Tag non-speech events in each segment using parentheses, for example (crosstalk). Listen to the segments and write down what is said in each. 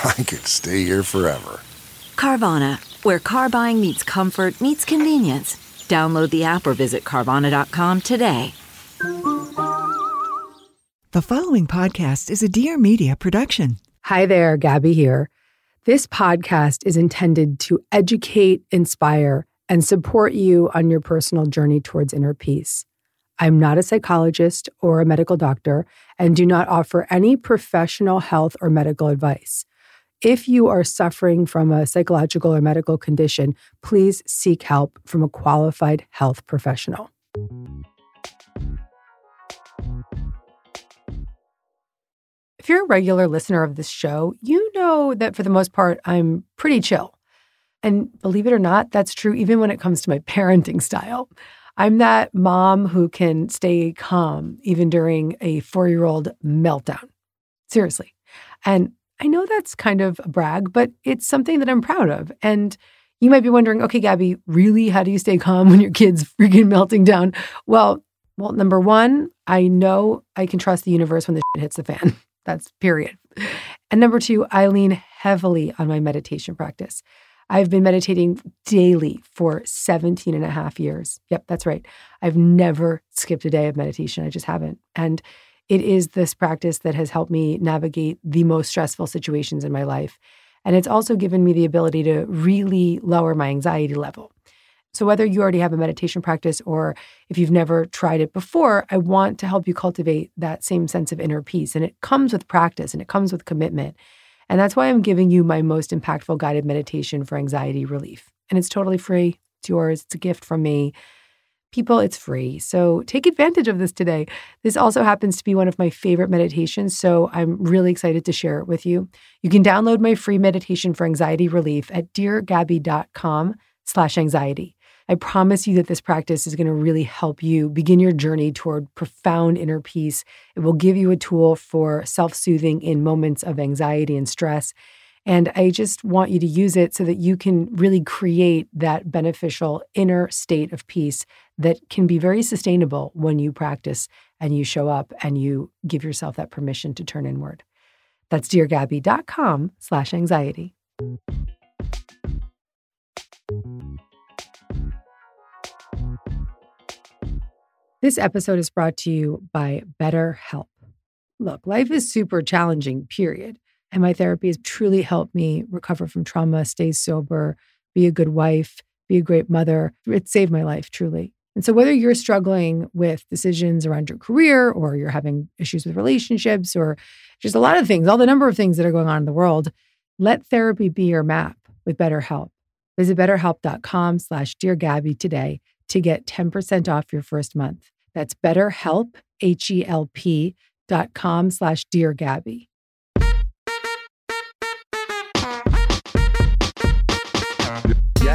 (laughs) I could stay here forever. Carvana, where car buying meets comfort, meets convenience. Download the app or visit Carvana.com today. The following podcast is a Dear Media production. Hi there, Gabby here. This podcast is intended to educate, inspire, and support you on your personal journey towards inner peace. I'm not a psychologist or a medical doctor and do not offer any professional health or medical advice. If you are suffering from a psychological or medical condition, please seek help from a qualified health professional. If you're a regular listener of this show, you know that for the most part, I'm pretty chill. And believe it or not, that's true even when it comes to my (laughs) parenting style. I'm that mom who can stay calm even during a four year old meltdown. Seriously. And I know that's kind of a brag, but it's something that I'm proud of. And you might be wondering, okay, Gabby, really, how do you stay calm when your kid's freaking melting down? Well, well, number one, I know I can trust the universe when the shit hits the fan. (laughs) That's period. And number two, I lean heavily on my meditation practice. I've been meditating daily for 17 and a half years. Yep, that's right. I've never skipped a day of meditation. I just haven't. And it is this practice that has helped me navigate the most stressful situations in my life. And it's also given me the ability to really lower my anxiety level. So, whether you already have a meditation practice or if you've never tried it before, I want to help you cultivate that same sense of inner peace. And it comes with practice and it comes with commitment. And that's why I'm giving you my most impactful guided meditation for anxiety relief. And it's totally free. It's yours. It's a gift from me. People, it's free. So take advantage of this today. This also happens to be one of my favorite meditations. So I'm really excited to share it with you. You can download my free meditation for anxiety relief at deargabby.com slash anxiety. I promise you that this practice is going to really help you begin your journey toward profound inner peace. It will give you a tool for self soothing in moments of anxiety and stress. And I just want you to use it so that you can really create that beneficial inner state of peace that can be very sustainable when you practice and you show up and you give yourself that permission to turn inward. That's deargabby.com slash anxiety. This episode is brought to you by BetterHelp. Look, life is super challenging, period. And my therapy has truly helped me recover from trauma, stay sober, be a good wife, be a great mother. It saved my life, truly. And so, whether you're struggling with decisions around your career or you're having issues with relationships or just a lot of things, all the number of things that are going on in the world, let therapy be your map with BetterHelp. Visit betterhelp.com slash Dear Gabby today to get 10% off your first month. That's betterhelp, H-E-L-P dot com slash Dear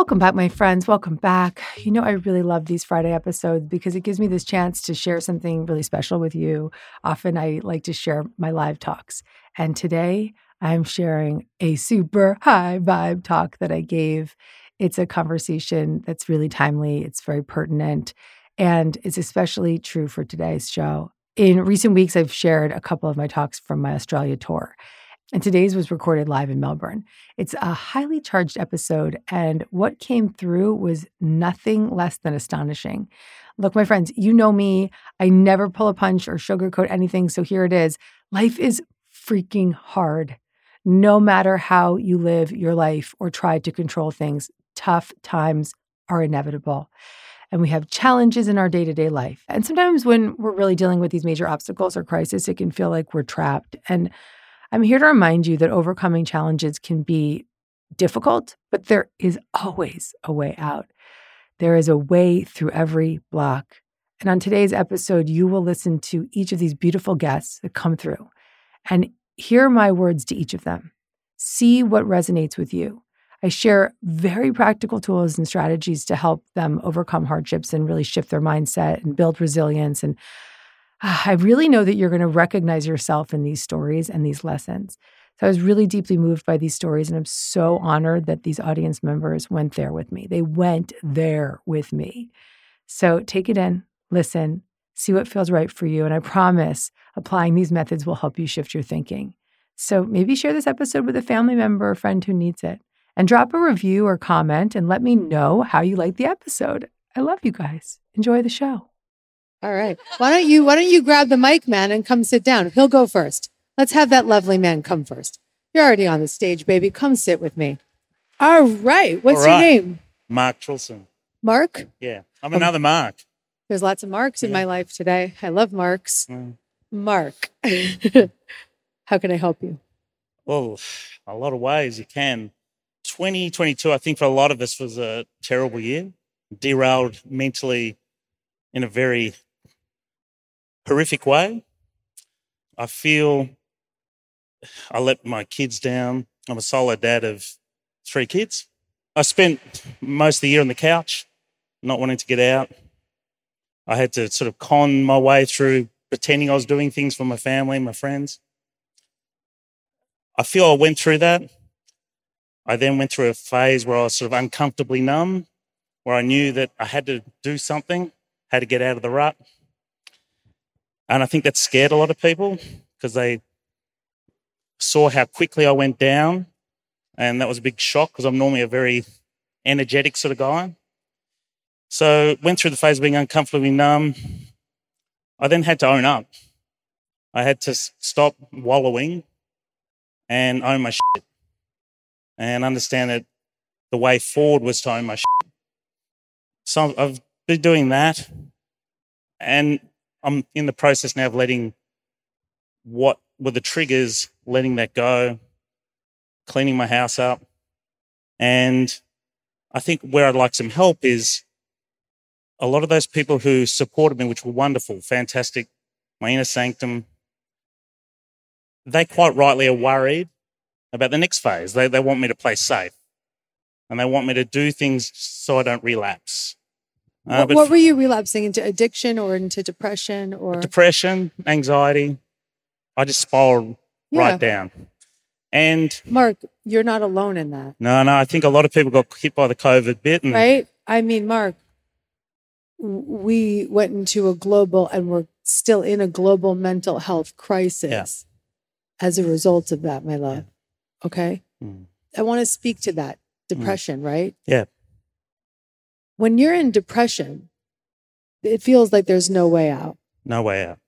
Welcome back, my friends. Welcome back. You know, I really love these Friday episodes because it gives me this chance to share something really special with you. Often I like to share my live talks. And today I'm sharing a super high vibe talk that I gave. It's a conversation that's really timely, it's very pertinent, and it's especially true for today's show. In recent weeks, I've shared a couple of my talks from my Australia tour. And today's was recorded live in Melbourne. It's a highly charged episode, and what came through was nothing less than astonishing. Look, my friends, you know me. I never pull a punch or sugarcoat anything. So here it is. Life is freaking hard. No matter how you live your life or try to control things, tough times are inevitable. And we have challenges in our day to day life. And sometimes when we're really dealing with these major obstacles or crisis, it can feel like we're trapped. And I'm here to remind you that overcoming challenges can be difficult, but there is always a way out. There is a way through every block. And on today's episode, you will listen to each of these beautiful guests that come through and hear my words to each of them. See what resonates with you. I share very practical tools and strategies to help them overcome hardships and really shift their mindset and build resilience and (sighs) I really know that you're going to recognize yourself in these stories and these lessons. So I was really deeply moved by these stories, and I'm so honored that these audience members went there with me. They went there with me. So take it in, listen, see what feels right for you. And I promise applying these methods will help you shift your thinking. So maybe share this episode with a family member or friend who needs it. And drop a review or comment and let me know how you like the episode. I love you guys. Enjoy the show. All right. Why don't you why don't you grab the mic man and come sit down? He'll go first. Let's have that lovely man come first. You're already on the stage, baby. Come sit with me. All right. What's All your name? Mark Trilson. Mark? Yeah, I'm another Mark. There's lots of Marks in my life today. I love Marks. Mm. Mark. (laughs) How can I help you? Well, a lot of ways you can. 2022, I think for a lot of us was a terrible year. Derailed mentally in a very horrific way. I feel I let my kids down. I'm a solo dad of three kids. I spent most of the year on the couch, not wanting to get out. I had to sort of con my way through pretending I was doing things for my family, my friends. I feel I went through that. I then went through a phase where I was sort of uncomfortably numb, where I knew that I had to do something, had to get out of the rut. And I think that scared a lot of people because they saw how quickly I went down. And that was a big shock because I'm normally a very energetic sort of guy. So went through the phase of being uncomfortably numb. I then had to own up. I had to stop wallowing and own my shit and understand that the way forward was to own my shit. So I've been doing that and I'm in the process now of letting what were the triggers, letting that go, cleaning my house up. And I think where I'd like some help is a lot of those people who supported me, which were wonderful, fantastic, my inner sanctum, they quite rightly are worried about the next phase. They, they want me to play safe and they want me to do things so I don't relapse. Uh, what, what were you relapsing into addiction or into depression or depression, anxiety, I just spiraled Yeah. right down. And Mark, you're not alone in that, no, no, I think a lot of people got hit by the COVID bit. And right? I mean, Mark, we went into a global and we're still in a global mental health crisis as a result of that, my love. Okay. Mm. I want to speak to that depression, right? Yeah. When you're in depression, it feels like there's no way out. no way out.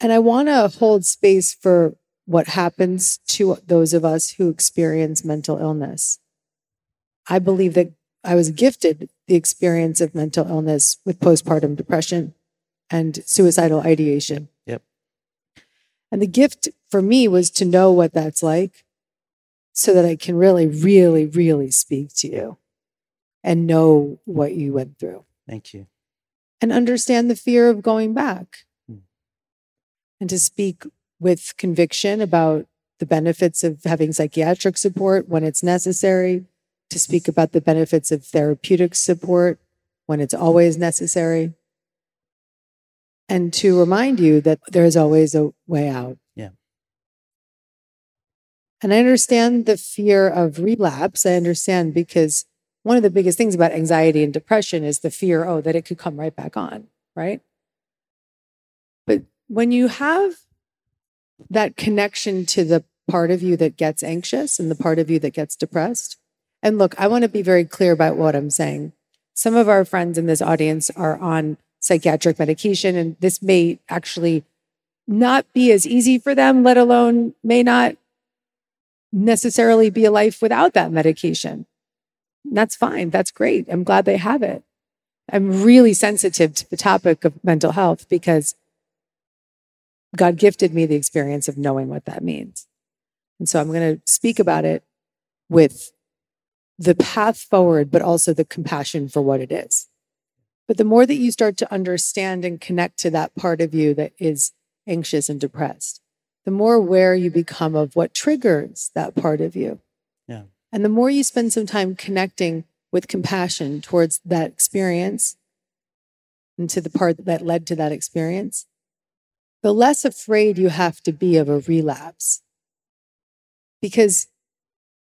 And I want to hold space for what happens to those of us who experience mental illness. I believe that I was gifted the experience of mental illness with postpartum depression and suicidal ideation. Yep. And the gift for me was to know what that's like so that I can really, really, really speak to you and know what you went through Thank you. and understand the fear of going back Hmm. and to speak with conviction about the benefits of having psychiatric support when it's necessary, to speak about the benefits of therapeutic support when it's always necessary, and to remind you that there is always a way out. Yeah. And I understand the fear of relapse. I understand because one of the biggest things about anxiety and depression is the fear, oh, that it could come right back on, right? But when you have that connection to the part of you that gets anxious and the part of you that gets depressed, and look, I want to be very clear about what I'm saying. Some of our friends in this audience are on psychiatric medication, and this may actually not be as easy for them, let alone may not necessarily be a life without that medication. That's fine. That's great. I'm glad they have it. I'm really sensitive to the topic of mental health because God gifted me the experience of knowing what that means. And so I'm going to speak about it with the path forward, but also the compassion for what it is. But the more that you start to understand and connect to that part of you that is anxious and depressed, the more aware you become of what triggers that part of you. And the more you spend some time connecting with compassion towards that experience and to the part that led to that experience, the less afraid you have to be of a relapse. Because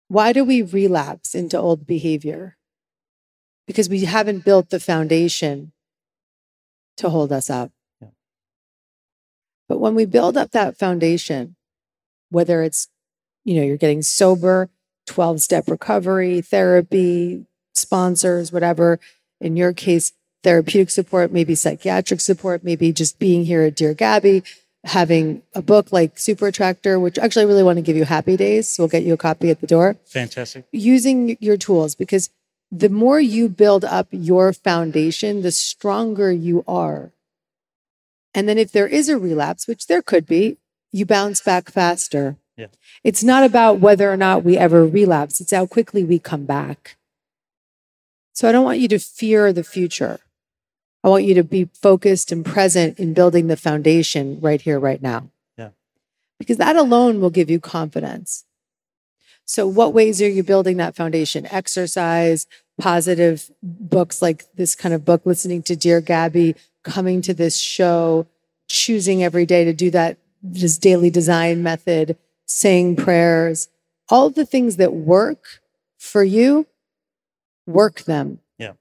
why do we relapse into old behavior? Because we haven't built the foundation to hold us up. Yeah. But when we build up that foundation, whether it's, you know, you're getting sober, 12 step recovery, therapy, sponsors, whatever, in your case, therapeutic support, maybe psychiatric support, maybe just being here at Dear Gabby, having a book like Super Attractor, which actually I really want to give you happy days. So we'll get you a copy at the door. Fantastic. Using your tools because the more you build up your foundation, the stronger you are. And then if there is a relapse, which there could be, you bounce back faster. Yeah. It's not about whether or not we ever relapse, it's how quickly we come back. So I don't want you to fear the future. I want you to be focused and present in building the foundation right here, right now. Yeah. Because that alone will give you confidence. So, what ways are you building that foundation? Exercise, positive books like this kind of book, listening to Dear Gabby, coming to this show, choosing every day to do that this daily design method, saying prayers, all the things that work for you, work them. Yeah.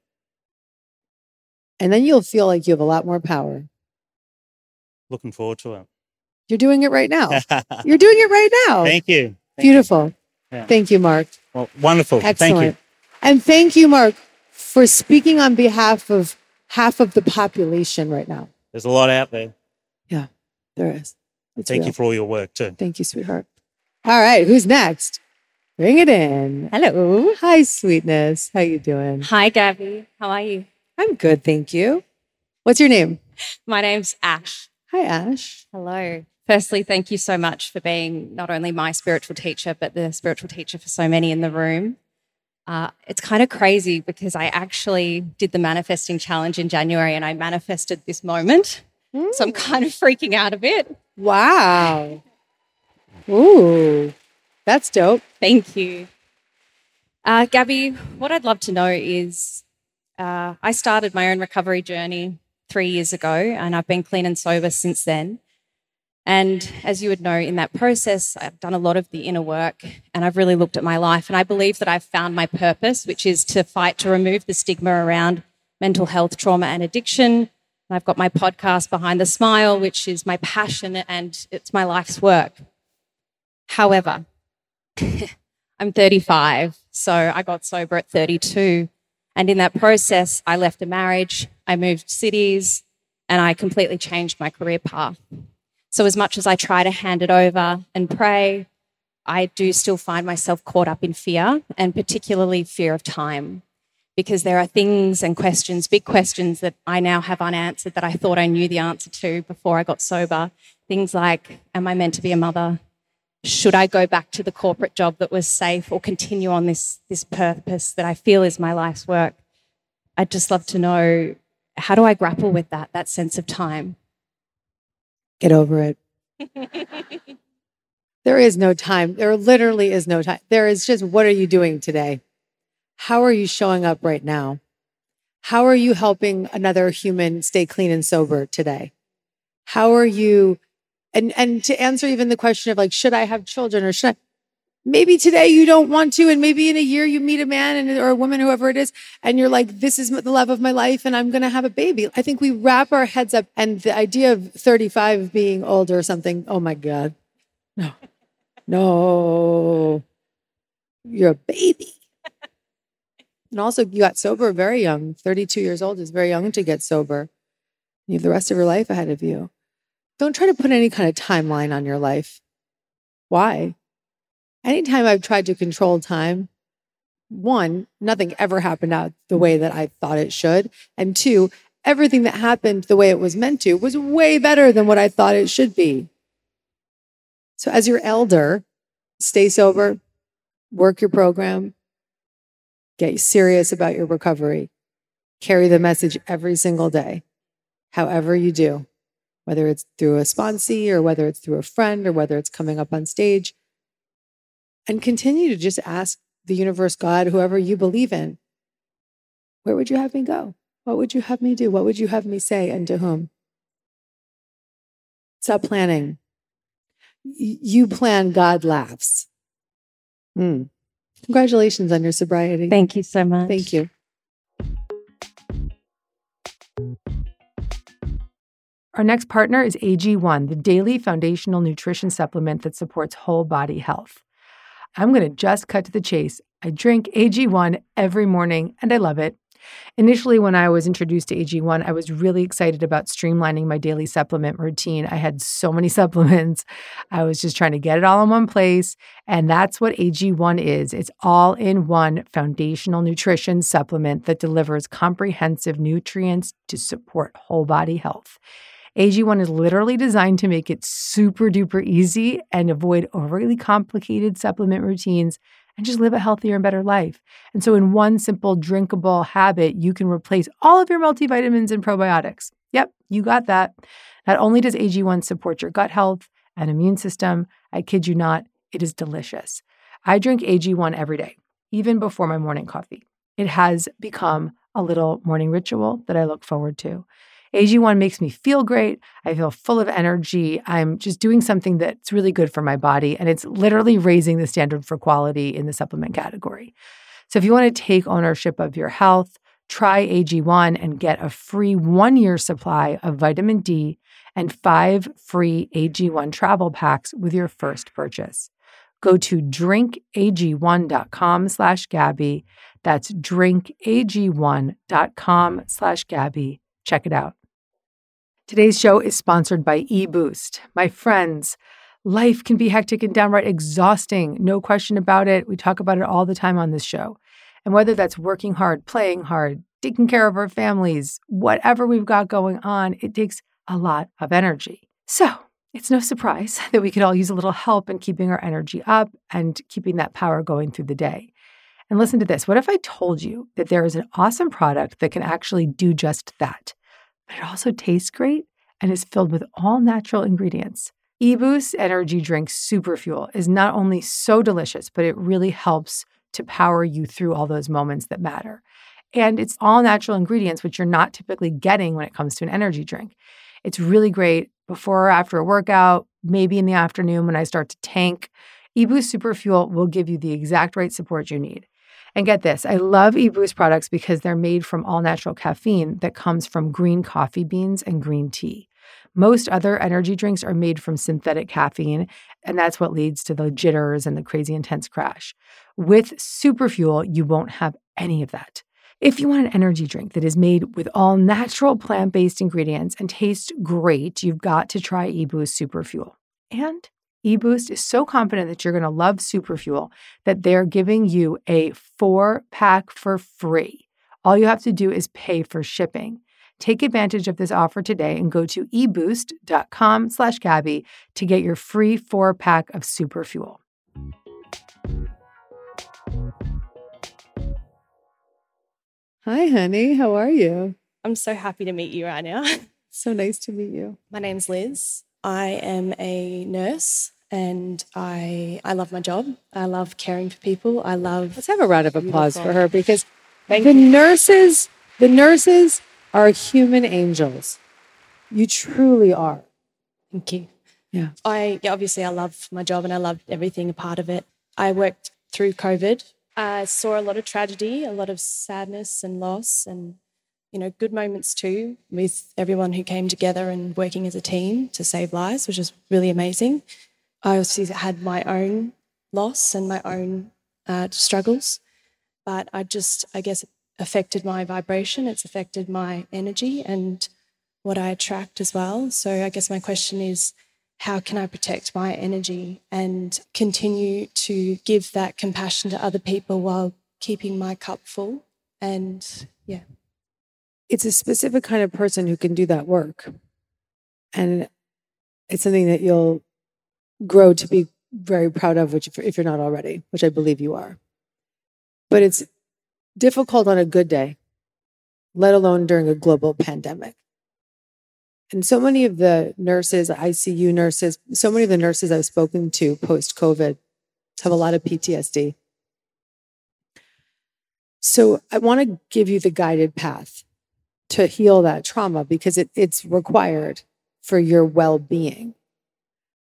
And then you'll feel like you have a lot more power. Looking forward to it. You're doing it right now. (laughs) You're doing it right now. Thank you. Thank you. Beautiful. Yeah. Thank you, Mark. Well, wonderful. Excellent. Thank you. And thank you, Mark, for speaking on behalf of half of the population right now. There's a lot out there. Yeah, there is. It's Thank real. you for all your work too. Thank you, sweetheart. All right, who's next? Bring it in. Hello. Hi, sweetness. How you doing? Hi, Gabby. How are you? I'm good, thank you. What's your name? My name's Ash. Hi, Ash. Hello. Firstly, thank you so much for being not only my spiritual teacher, but the spiritual teacher for so many in the room. Uh, it's kind of crazy because I actually did the manifesting challenge in January and I manifested this moment. So I'm kind of freaking out a bit. Wow. Ooh, that's dope. Thank you. Uh, Gabby, what I'd love to know is uh, I started my own recovery journey three years ago, and I've been clean and sober since then. And as you would know, in that process, I've done a lot of the inner work and I've really looked at my life. And I believe that I've found my purpose, which is to fight to remove the stigma around mental health, trauma, and addiction. And I've got my podcast, Behind the Smile, which is my passion and it's my life's work. However, (laughs) I'm 35, so I got sober at 32. And in that process, I left a marriage, I moved cities, and I completely changed my career path. So, as much as I try to hand it over and pray, I do still find myself caught up in fear, and particularly fear of time, because there are things and questions, big questions that I now have unanswered that I thought I knew the answer to before I got sober. Things like, Am I meant to be a mother? Should I go back to the corporate job that was safe or continue on this, this purpose that I feel is my life's work? I'd just love to know how do I grapple with that, that sense of time? Get over it. (laughs) There is no time. There literally is no time. There is just what are you doing today? How are you showing up right now? How are you helping another human stay clean and sober today? How are you and and to answer even the question of like should I have children or should I maybe today you don't want to, and maybe in a year you meet a man and, or a woman, whoever it is, and you're like, this is the love of my life, and I'm going to have a baby. I think we wrap our heads up, and the idea of 35 being old or something, oh my God. No, no, you're a baby. And also, you got sober very young. 32 years old is very young to get sober. You have the rest of your life ahead of you. Don't try to put any kind of timeline on your life. Why? Anytime I've tried to control time, one, nothing ever happened out the way that I thought it should. And two, everything that happened the way it was meant to was way better than what I thought it should be. So, as your elder, stay sober, work your program, get serious about your recovery, carry the message every single day, however you do, whether it's through a sponsee or whether it's through a friend or whether it's coming up on stage. And continue to just ask the universe, God, whoever you believe in, where would you have me go? What would you have me do? What would you have me say and to whom? Stop planning. You plan, God laughs. Mm. Congratulations on your sobriety. Thank you so much. Thank you. Our next partner is AG1, the daily foundational nutrition supplement that supports whole body health. I'm going to just cut to the chase. I drink AG1 every morning and I love it. Initially, when I was introduced to AG1, I was really excited about streamlining my daily supplement routine. I had so many (laughs) supplements. I was just trying to get it all in one place. And that's what AG1 is it's all in one foundational nutrition supplement that delivers comprehensive nutrients to support whole body health. AG1 is literally designed to make it super duper easy and avoid overly complicated supplement routines and just live a healthier and better life. And so, in one simple drinkable habit, you can replace all of your multivitamins and probiotics. Yep, you got that. Not only does AG1 support your gut health and immune system, I kid you not, it is delicious. I drink AG1 every day, even before my morning coffee. It has become a little morning ritual that I look forward to. AG1 makes me feel great. I feel full of energy. I'm just doing something that's really good for my body. And it's literally raising the standard for quality in the supplement category. So if you want to take ownership of your health, try AG1 and get a free one year supply of vitamin D and five free AG1 travel packs with your first purchase. Go to drinkag1.com slash Gabby. That's drinkag1.com slash Gabby. Check it out. Today's show is sponsored by eBoost. My friends, life can be hectic and downright exhausting. No question about it. We talk about it all the time on this show. And whether that's working hard, playing hard, taking care of our families, whatever we've got going on, it takes a lot of energy. So, it's no surprise (laughs) that we could all use a little help in keeping our energy up and keeping that power going through the day. And listen to this what if I told you that there is an awesome product that can actually do just that? But it also tastes great and is filled with all natural ingredients. eBoost Energy Drink Superfuel is not only so delicious, but it really helps to power you through all those moments that matter. And it's all natural ingredients, which you're not typically getting when it comes to an energy drink. It's really great before or after a workout, maybe in the afternoon when I start to tank. eBoost Superfuel will give you the exact right support you need. And get this I love eBoost products because they're made from all natural caffeine that comes from green coffee beans and green tea. Most other energy drinks are made from synthetic caffeine, and that's what leads to the jitters and the crazy intense crash. With Superfuel, you won't have any of that. If you want an energy drink that is made with all natural plant based ingredients and tastes great, you've got to try eBoost Superfuel. And eBoost is so confident that you're going to love Superfuel that they're giving you a four pack for free. All you have to do is pay for shipping. Take advantage of this offer today and go to eboost.com slash Gabby to get your free four pack of Superfuel. Hi, honey. How are you? I'm so happy to meet you right now. (laughs) So nice to meet you. My name's Liz. I am a nurse and I I love my job. I love caring for people. I love Let's have a round of applause for her because Thank the you. nurses, the nurses are human angels. You truly are. Thank you. Yeah. I yeah, obviously I love my job and I love everything a part of it. I worked through COVID. I saw a lot of tragedy, a lot of sadness and loss, and you know, good moments too with everyone who came together and working as a team to save lives, which is really amazing. I also had my own loss and my own uh, struggles, but I just, I guess, affected my vibration. It's affected my energy and what I attract as well. So I guess my question is how can I protect my energy and continue to give that compassion to other people while keeping my cup full? And yeah. It's a specific kind of person who can do that work. And it's something that you'll grow to be very proud of, which if you're not already, which I believe you are. But it's difficult on a good day, let alone during a global pandemic. And so many of the nurses, ICU nurses, so many of the nurses I've spoken to post COVID have a lot of PTSD. So I want to give you the guided path to heal that trauma because it, it's required for your well being.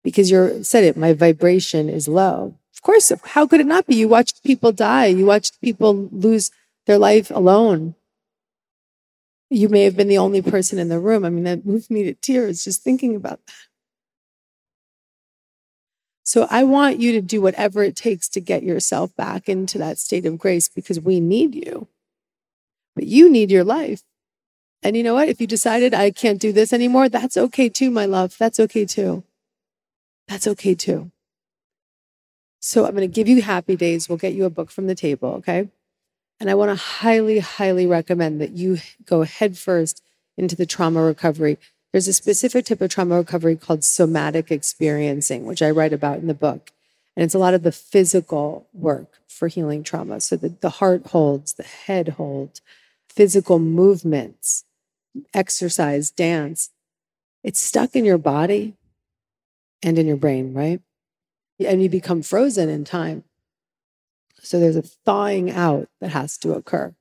Because you said it, my vibration is low. Of course, how could it not be? You watched people die, you watched people lose their life alone you may have been the only person in the room. I mean, that moved me to tears just thinking about that. So I want you to do whatever it takes to get yourself back into that state of grace because we need you. But you need your life. And you know what? If you decided I can't do this anymore, that's okay too, my love. That's okay too. That's okay too. So I'm going to give you happy days. We'll get you a book from the table, okay? And I want to highly, highly recommend that you go headfirst into the trauma recovery. There's a specific type of trauma recovery called somatic experiencing, which I write about in the book. And it's a lot of the physical work for healing trauma. So the, the heart holds, the head holds, physical movements, exercise, dance. It's stuck in your body and in your brain, right? And you become frozen in time. So there's a thawing out that has to occur.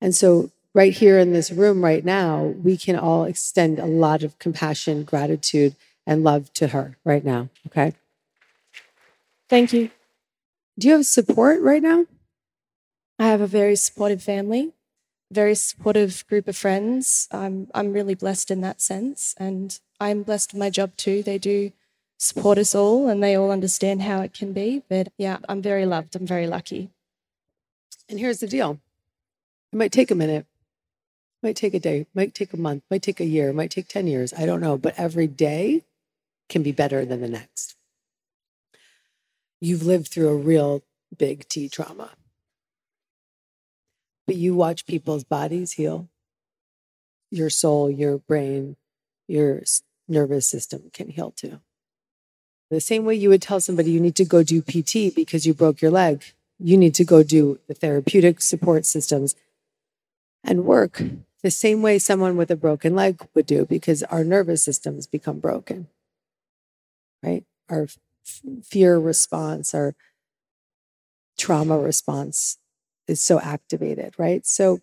And so, right here in this room right now, we can all extend a lot of compassion, gratitude, and love to her right now. Okay. Thank you. Do you have support right now? I have a very supportive family, very supportive group of friends. I'm I'm really blessed in that sense, and I'm blessed with my job too. They do support us all and they all understand how it can be. But yeah, I'm very loved. I'm very lucky. And here's the deal it might take a minute, it might take a day, might take a month, might take a year, might take 10 years. I don't know. But every day can be better than the next. You've lived through a real big T trauma. But you watch people's bodies heal. Your soul, your brain, your nervous system can heal too. The same way you would tell somebody you need to go do PT because you broke your leg, you need to go do the therapeutic support systems and work the same way someone with a broken leg would do because our nervous systems become broken, right? Our fear response, our trauma response is so activated, right? So,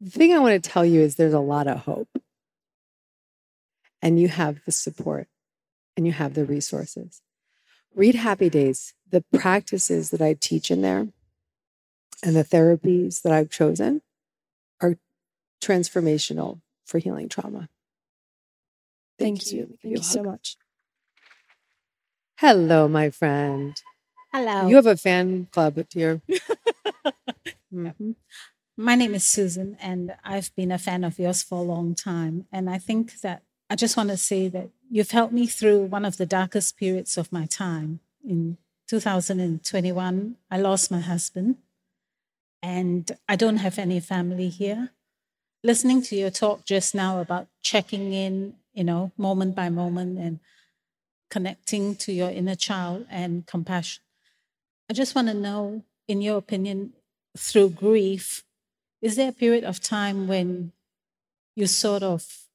the thing I want to tell you is there's a lot of hope, and you have the support and you have the resources read Happy Days. The practices that I teach in there and the therapies that I've chosen are transformational for healing trauma. Thank, Thank you. you. Thank you so much. Hello, my friend. Hello. You have a fan club here. (laughs) mm-hmm. My name is Susan, and I've been a fan of yours for a long time. And I think that I just want to say that You've helped me through one of the darkest periods of my time. In 2021, I lost my husband, and I don't have any family here. Listening to your talk just now about checking in, you know, moment by moment and connecting to your inner child and compassion. I just want to know, in your opinion, through grief, is there a period of time when you sort of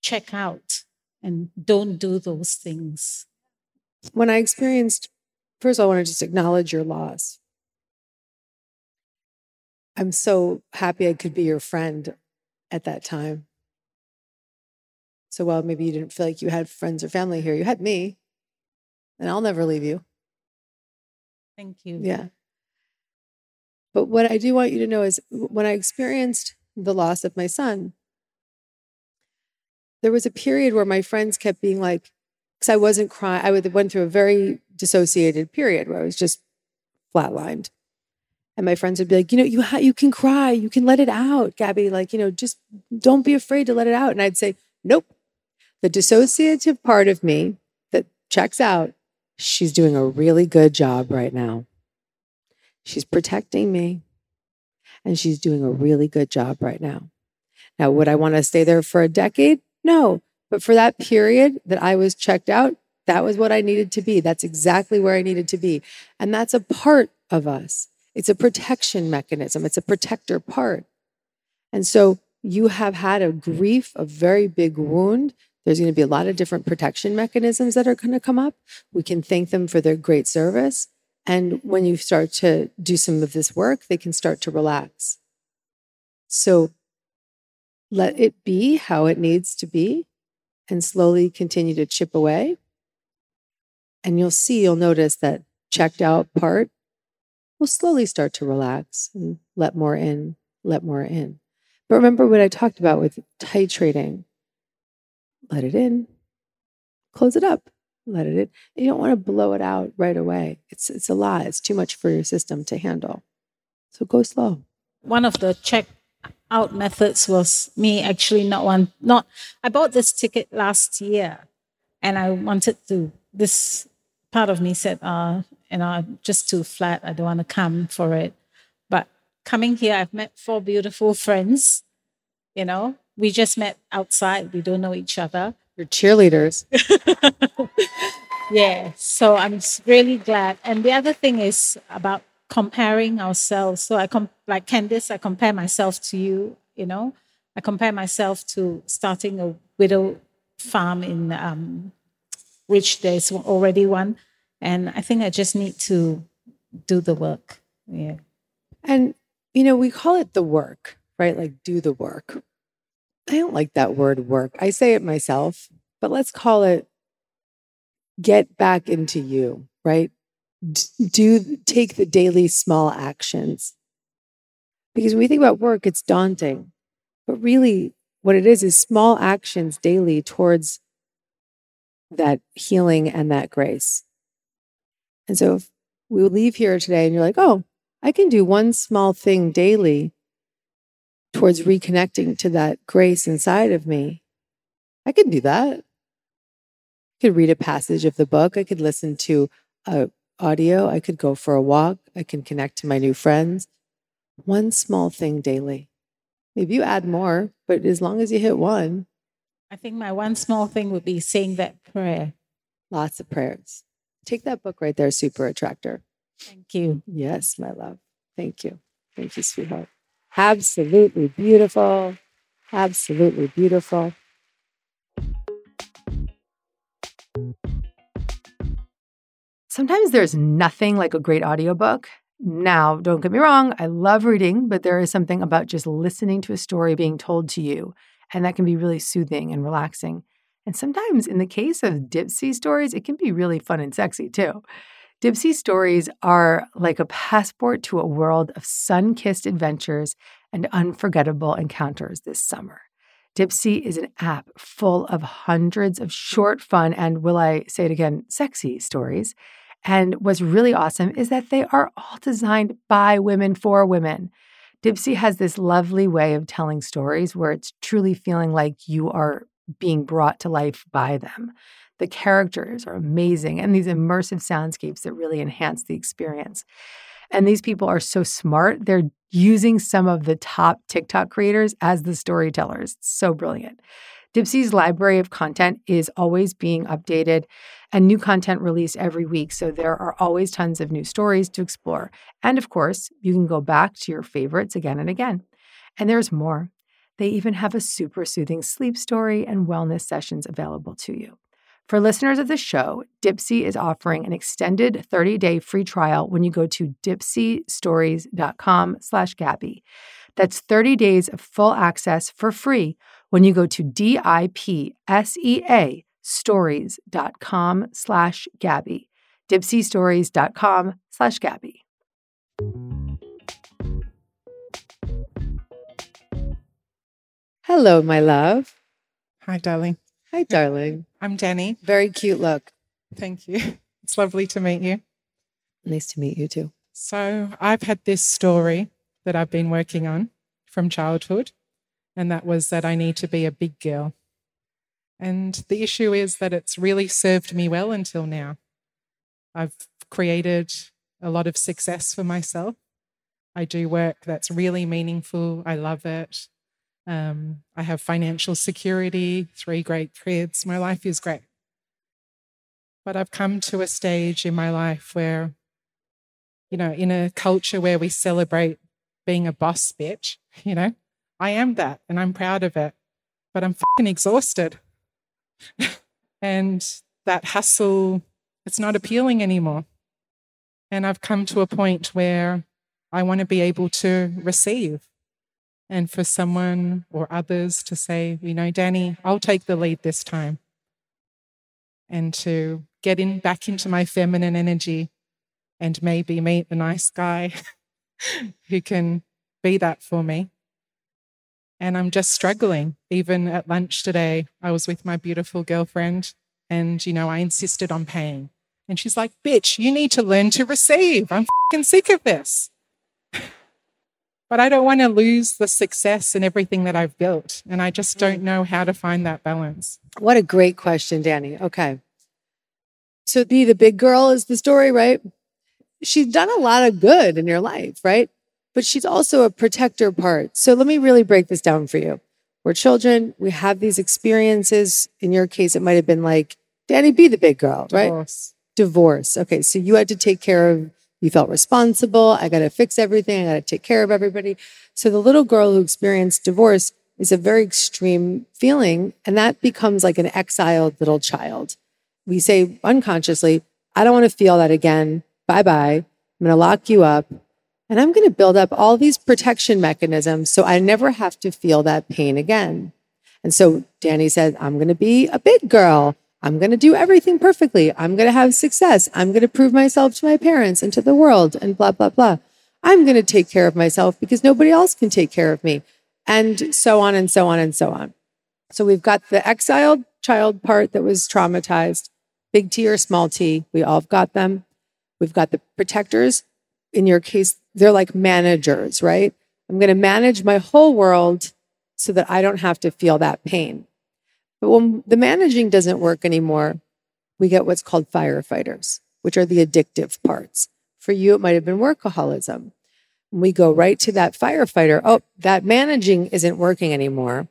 check out and don't do those things. When I experienced, first, all, I want to just acknowledge your loss. I'm so happy I could be your friend at that time. So, while maybe you didn't feel like you had friends or family here. You had me, and I'll never leave you. Thank you. Yeah. But what I do want you to know is when I experienced the loss of my son, there was a period where my friends kept being like, because I wasn't crying, I went through a very dissociated period where I was just flatlined. And my friends would be like, you know, you ha- you can cry, you can let it out, Gabby. Like, you know, just don't be afraid to let it out. And I'd say, nope. The dissociative part of me that checks out, she's doing a really good job right now. She's protecting me, and she's doing a really good job right now. Now, would I want to stay there for a decade? No. But for that period that I was checked out, that was what I needed to be. That's exactly where I needed to be. And that's a part of us. It's a protection mechanism, it's a protector part. And so you have had a grief, a very big wound. There's going to be a lot of different protection mechanisms that are going to come up. We can thank them for their great service. And when you start to do some of this work, they can start to relax. So let it be how it needs to be and slowly continue to chip away. And you'll see, you'll notice that checked out part will slowly start to relax and let more in, let more in. But remember what I talked about with titrating let it in, close it up, let it in. You don't want to blow it out right away. It's, it's a lot, it's too much for your system to handle. So go slow. One of the check out methods was me actually not one not I bought this ticket last year and I wanted to this part of me said uh you know just too flat I don't want to come for it but coming here I've met four beautiful friends you know we just met outside we don't know each other Your cheerleaders. (laughs) yeah so i'm really glad and the other thing is about comparing ourselves so i com- like candice i compare myself to you you know i compare myself to starting a widow farm in um, which there's already one and i think i just need to do the work yeah And, you know, we call it the work, right? Like do the work. I don't like that word work. I say it myself, but let's call it get back into you, right? Do take the daily small actions. Because when we think about work, it's daunting. But really, what it is is small actions daily towards that healing and that grace. And so if we leave here today and you're like, oh, I can do one small thing daily towards reconnecting to that grace inside of me. I can do that. I could read a passage of the book. I could listen to a audio. I could go for a walk. I can connect to my new friends. One small thing daily. Maybe you add more, but as long as you hit one, i think my one small thing would be saying that prayer lots of prayers. Take that book right there, Super Attractor. thank you Yes, my love. Thank you. Thank you, sweetheart. Absolutely beautiful. Absolutely beautiful. Sometimes there's nothing like a great audiobook. Now, don't get me wrong, I love reading, but there is something about just listening to a story being told to you, and that can be really soothing and relaxing. And sometimes, in the case of Dipsea stories, it can be really fun and sexy too. Dipsea stories are like a passport to a world of sun kissed adventures and unforgettable encounters this summer. Dipsea is an app full of hundreds of short, fun, and will I say it again, sexy stories. And what's really awesome is that they are all designed by women for women. Dipsea has this lovely way of telling stories where it's truly feeling like you are being brought to life by them. The characters are amazing and these immersive soundscapes that really enhance the experience. And these people are so smart. They're using some of the top TikTok creators as the storytellers. It's so brilliant. Dipsea's library of content is always being updated and new content released every week. So there are always tons of new stories to explore. And of course, you can go back to your favorites again and again. And there's more. They even have a super soothing sleep story and wellness sessions available to you. For listeners of the show, Dipsea is offering an extended 30-day free trial when you go to dipseastories.com slash Gabby. That's 30 days of full access for free when you go to D-I-P-S-E-A stories.com slash Gabby. dipseastories.com slash Gabby. Hello, my love. Hi, darling. Hi, darling. I'm Danny. Very cute look. Thank you. (laughs) It's lovely to meet you. Nice to meet you too. So, I've had this story that I've been working on from childhood, and that was that I need to be a big girl. And the issue is that it's really served me well until now. I've created a lot of success for myself. I do work that's really meaningful. I love it. Um, I have financial security, three great kids. My life is great. But I've come to a stage in my life where, you know, in a culture where we celebrate being a boss bitch, (laughs) you know, I am that and I'm proud of it, but I'm fucking exhausted. (laughs) and that hustle, it's not appealing anymore. And I've come to a point where I want to be able to receive and for someone or others to say, you know, Danny, I'll take the lead this time. And to get in back into my feminine energy and maybe meet the nice guy (laughs) who can be that for me. And I'm just struggling. Even at lunch today, I was with my beautiful girlfriend and, you know, I insisted on paying. And she's like, bitch, you need to learn to receive. I'm sick of this. But I don't want to lose the success and everything that I've built. And I just don't mm. know how to find that balance. What a great question, Danny. Okay. So, be the big girl is the story, right? She's done a lot of good in your life, right? But she's also a protector part. So, let me really break this down for you. We're children, we have these experiences. In your case, it might have been like, Danny, be the big girl, right? Divorce. Divorce. Okay. So, you had to take care of you felt responsible. I got to fix everything. I got to take care of everybody. So the little girl who experienced divorce is a very extreme feeling. And that becomes like an exiled little child. We say unconsciously, I don't want to feel that again. Bye bye. I'm going to lock you up. And I'm going to build up all these protection mechanisms so I never have to feel that pain again. And so Danny said, I'm going to be a big girl. I'm going to do everything perfectly. I'm going to have success. I'm going to prove myself to my parents and to the world and blah, blah, blah. I'm going to take care of myself because nobody else can take care of me. And so on and so on and so on. So we've got the exiled child part that was traumatized, big T or small t. We all have got them. We've got the protectors. In your case, they're like managers, right? I'm going to manage my whole world so that I don't have to feel that pain. But when the managing doesn't work anymore, we get what's called firefighters, which are the addictive parts. For you, it might have been workaholism. We go right to that firefighter. Oh, that managing isn't working anymore.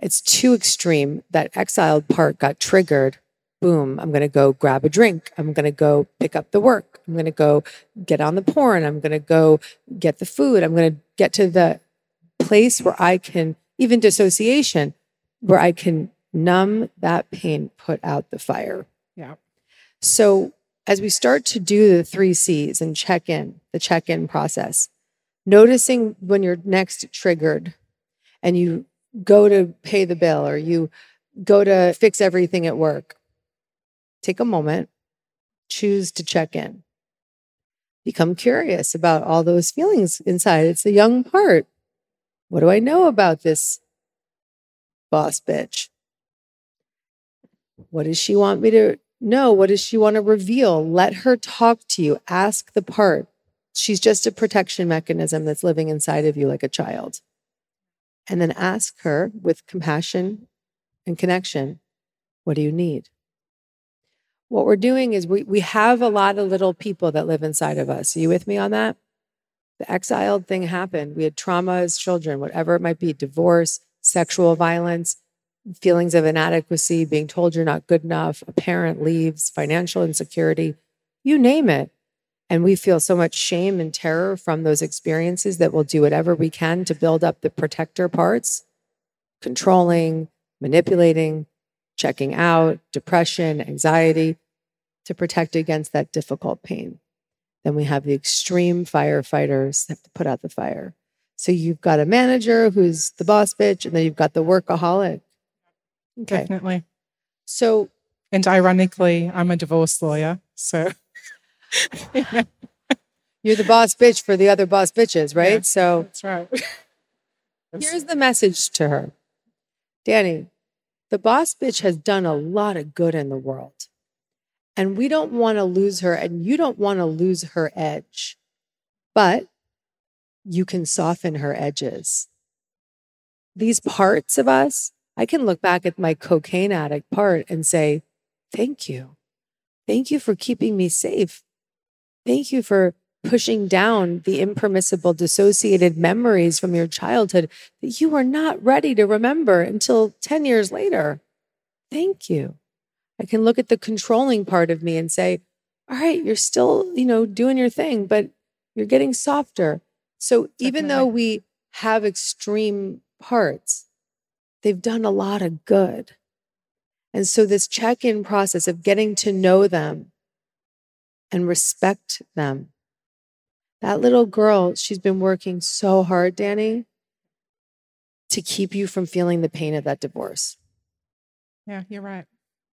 It's too extreme. That exiled part got triggered. Boom, I'm going to go grab a drink. I'm going to go pick up the work. I'm going to go get on the porn. I'm going to go get the food. I'm going to get to the place where I can, even dissociation, where I can numb that pain, put out the fire. Yeah. So as we start to do the three C's and check in, the check in process, noticing when you're next triggered and you go to pay the bill or you go to fix everything at work, take a moment, choose to check in. Become curious about all those feelings inside. It's the young part. What do I know about this boss bitch? What does she want me to know? What does she want to reveal? Let her talk to you. Ask the part. She's just a protection mechanism that's living inside of you like a child. And then ask her with compassion and connection, what do you need? What we're doing is we, we have a lot of little people that live inside of us. Are you with me on that? The exiled thing happened. We had trauma as children, whatever it might be divorce, sexual violence, feelings of inadequacy, being told you're not good enough, a parent leaves, financial insecurity, you name it. And we feel so much shame and terror from those experiences that we'll do whatever we can to build up the protector parts, controlling, manipulating, checking out, depression, anxiety to protect against that difficult pain. Then we have the extreme firefighters that have to put out the fire. So you've got a manager who's the boss bitch, and then you've got the workaholic Okay. Definitely. So, and ironically, I'm a divorce lawyer. So, (laughs) You're the boss bitch for the other boss bitches, right? Yeah, so That's right. (laughs) here's the message to her Danny, the boss bitch has done a lot of good in the world. And we don't want to lose her, and you don't want to lose her edge. But you can soften her edges. These parts of us, I can look back at my cocaine addict part and say, Thank you. Thank you for keeping me safe. Thank you for pushing down the impermissible dissociated memories from your childhood that you were not ready to remember until 10 years later. Thank you. I can look at the controlling part of me and say, all right, you're still, you know, doing your thing, but you're getting softer. So even though we have extreme parts, they've done a lot of good. And so this check in process of getting to know them and respect them. That little girl, she's been working so hard, Danny, to keep you from feeling the pain of that divorce. Yeah, you're right.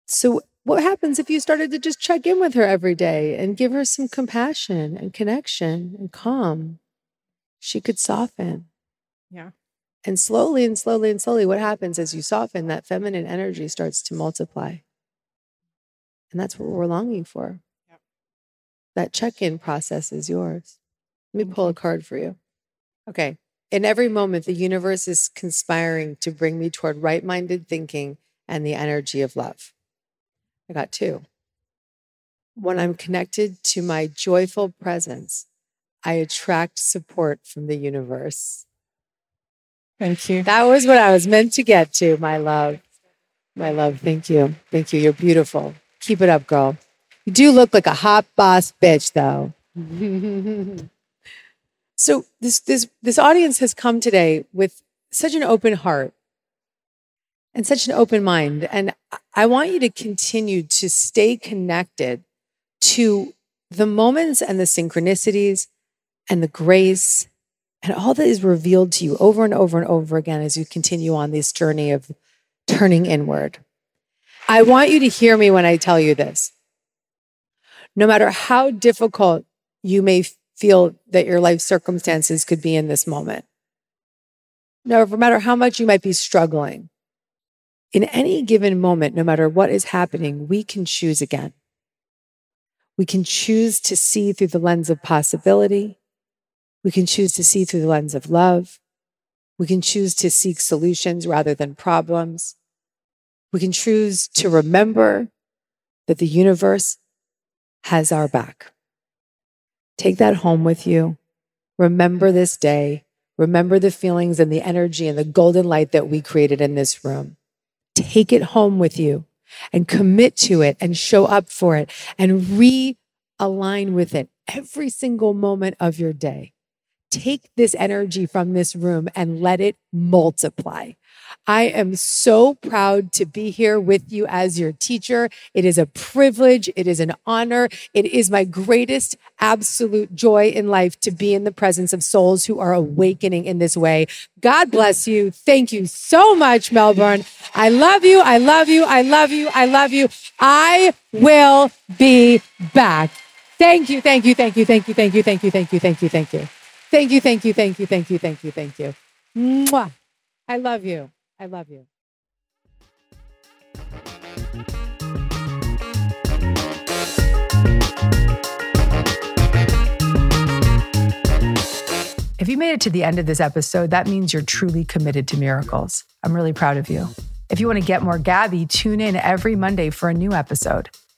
So, what happens if you started to just check in with her every day and give her some compassion and connection and calm? She could soften. Yeah. And slowly and slowly and slowly, what happens as you soften, that feminine energy starts to multiply. And that's what we're longing for. That check in process is yours. Let me pull a card for you. Okay. In every moment, the universe is conspiring to bring me toward right minded thinking and the energy of love. I got two. When I'm connected to my joyful presence, I attract support from the universe. Thank you. That was what I was meant to get to, my love. My love, thank you. Thank you. You're beautiful. Keep it up, girl. You do look like a hot boss bitch, though. (laughs) so this this this audience has come today with such an open heart and such an open mind. And I want you to continue to stay connected to the moments and the synchronicities and the grace and all that is revealed to you over and over and over again as you continue on this journey of turning inward. I want you to hear me when I tell you this. No matter how difficult you may feel that your life circumstances could be in this moment, no matter how much you might be struggling, in any given moment, no matter what is happening, we can choose again. We can choose to see through the lens of possibility. We can choose to see through the lens of love. We can choose to seek solutions rather than problems. We can choose to remember that the universe has our back. Take that home with you. Remember this day. Remember the feelings and the energy and the golden light that we created in this room. Take it home with you and commit to it and show up for it and realign with it every single moment of your day take this energy from this room and let it multiply. I am so proud to be here with you as your teacher. It is a privilege. It is an honor. It is my greatest absolute joy in life to be in the presence of souls who are awakening in this way. God bless you. Thank you so much, Melbourne. I love you. I love you. I love you. I love you. I will be back. Thank you. Thank you. Thank you. Thank you. Thank you. Thank you. Thank you. Thank you. Thank you. Thank you, thank you, thank you, thank you, thank you, thank you. Thank you. Mwah. I love you. I love you. If you made it to the end of this episode, that means you're truly committed to miracles. I'm really proud of you. If you want to get more Gabby, tune in every Monday for a new episode.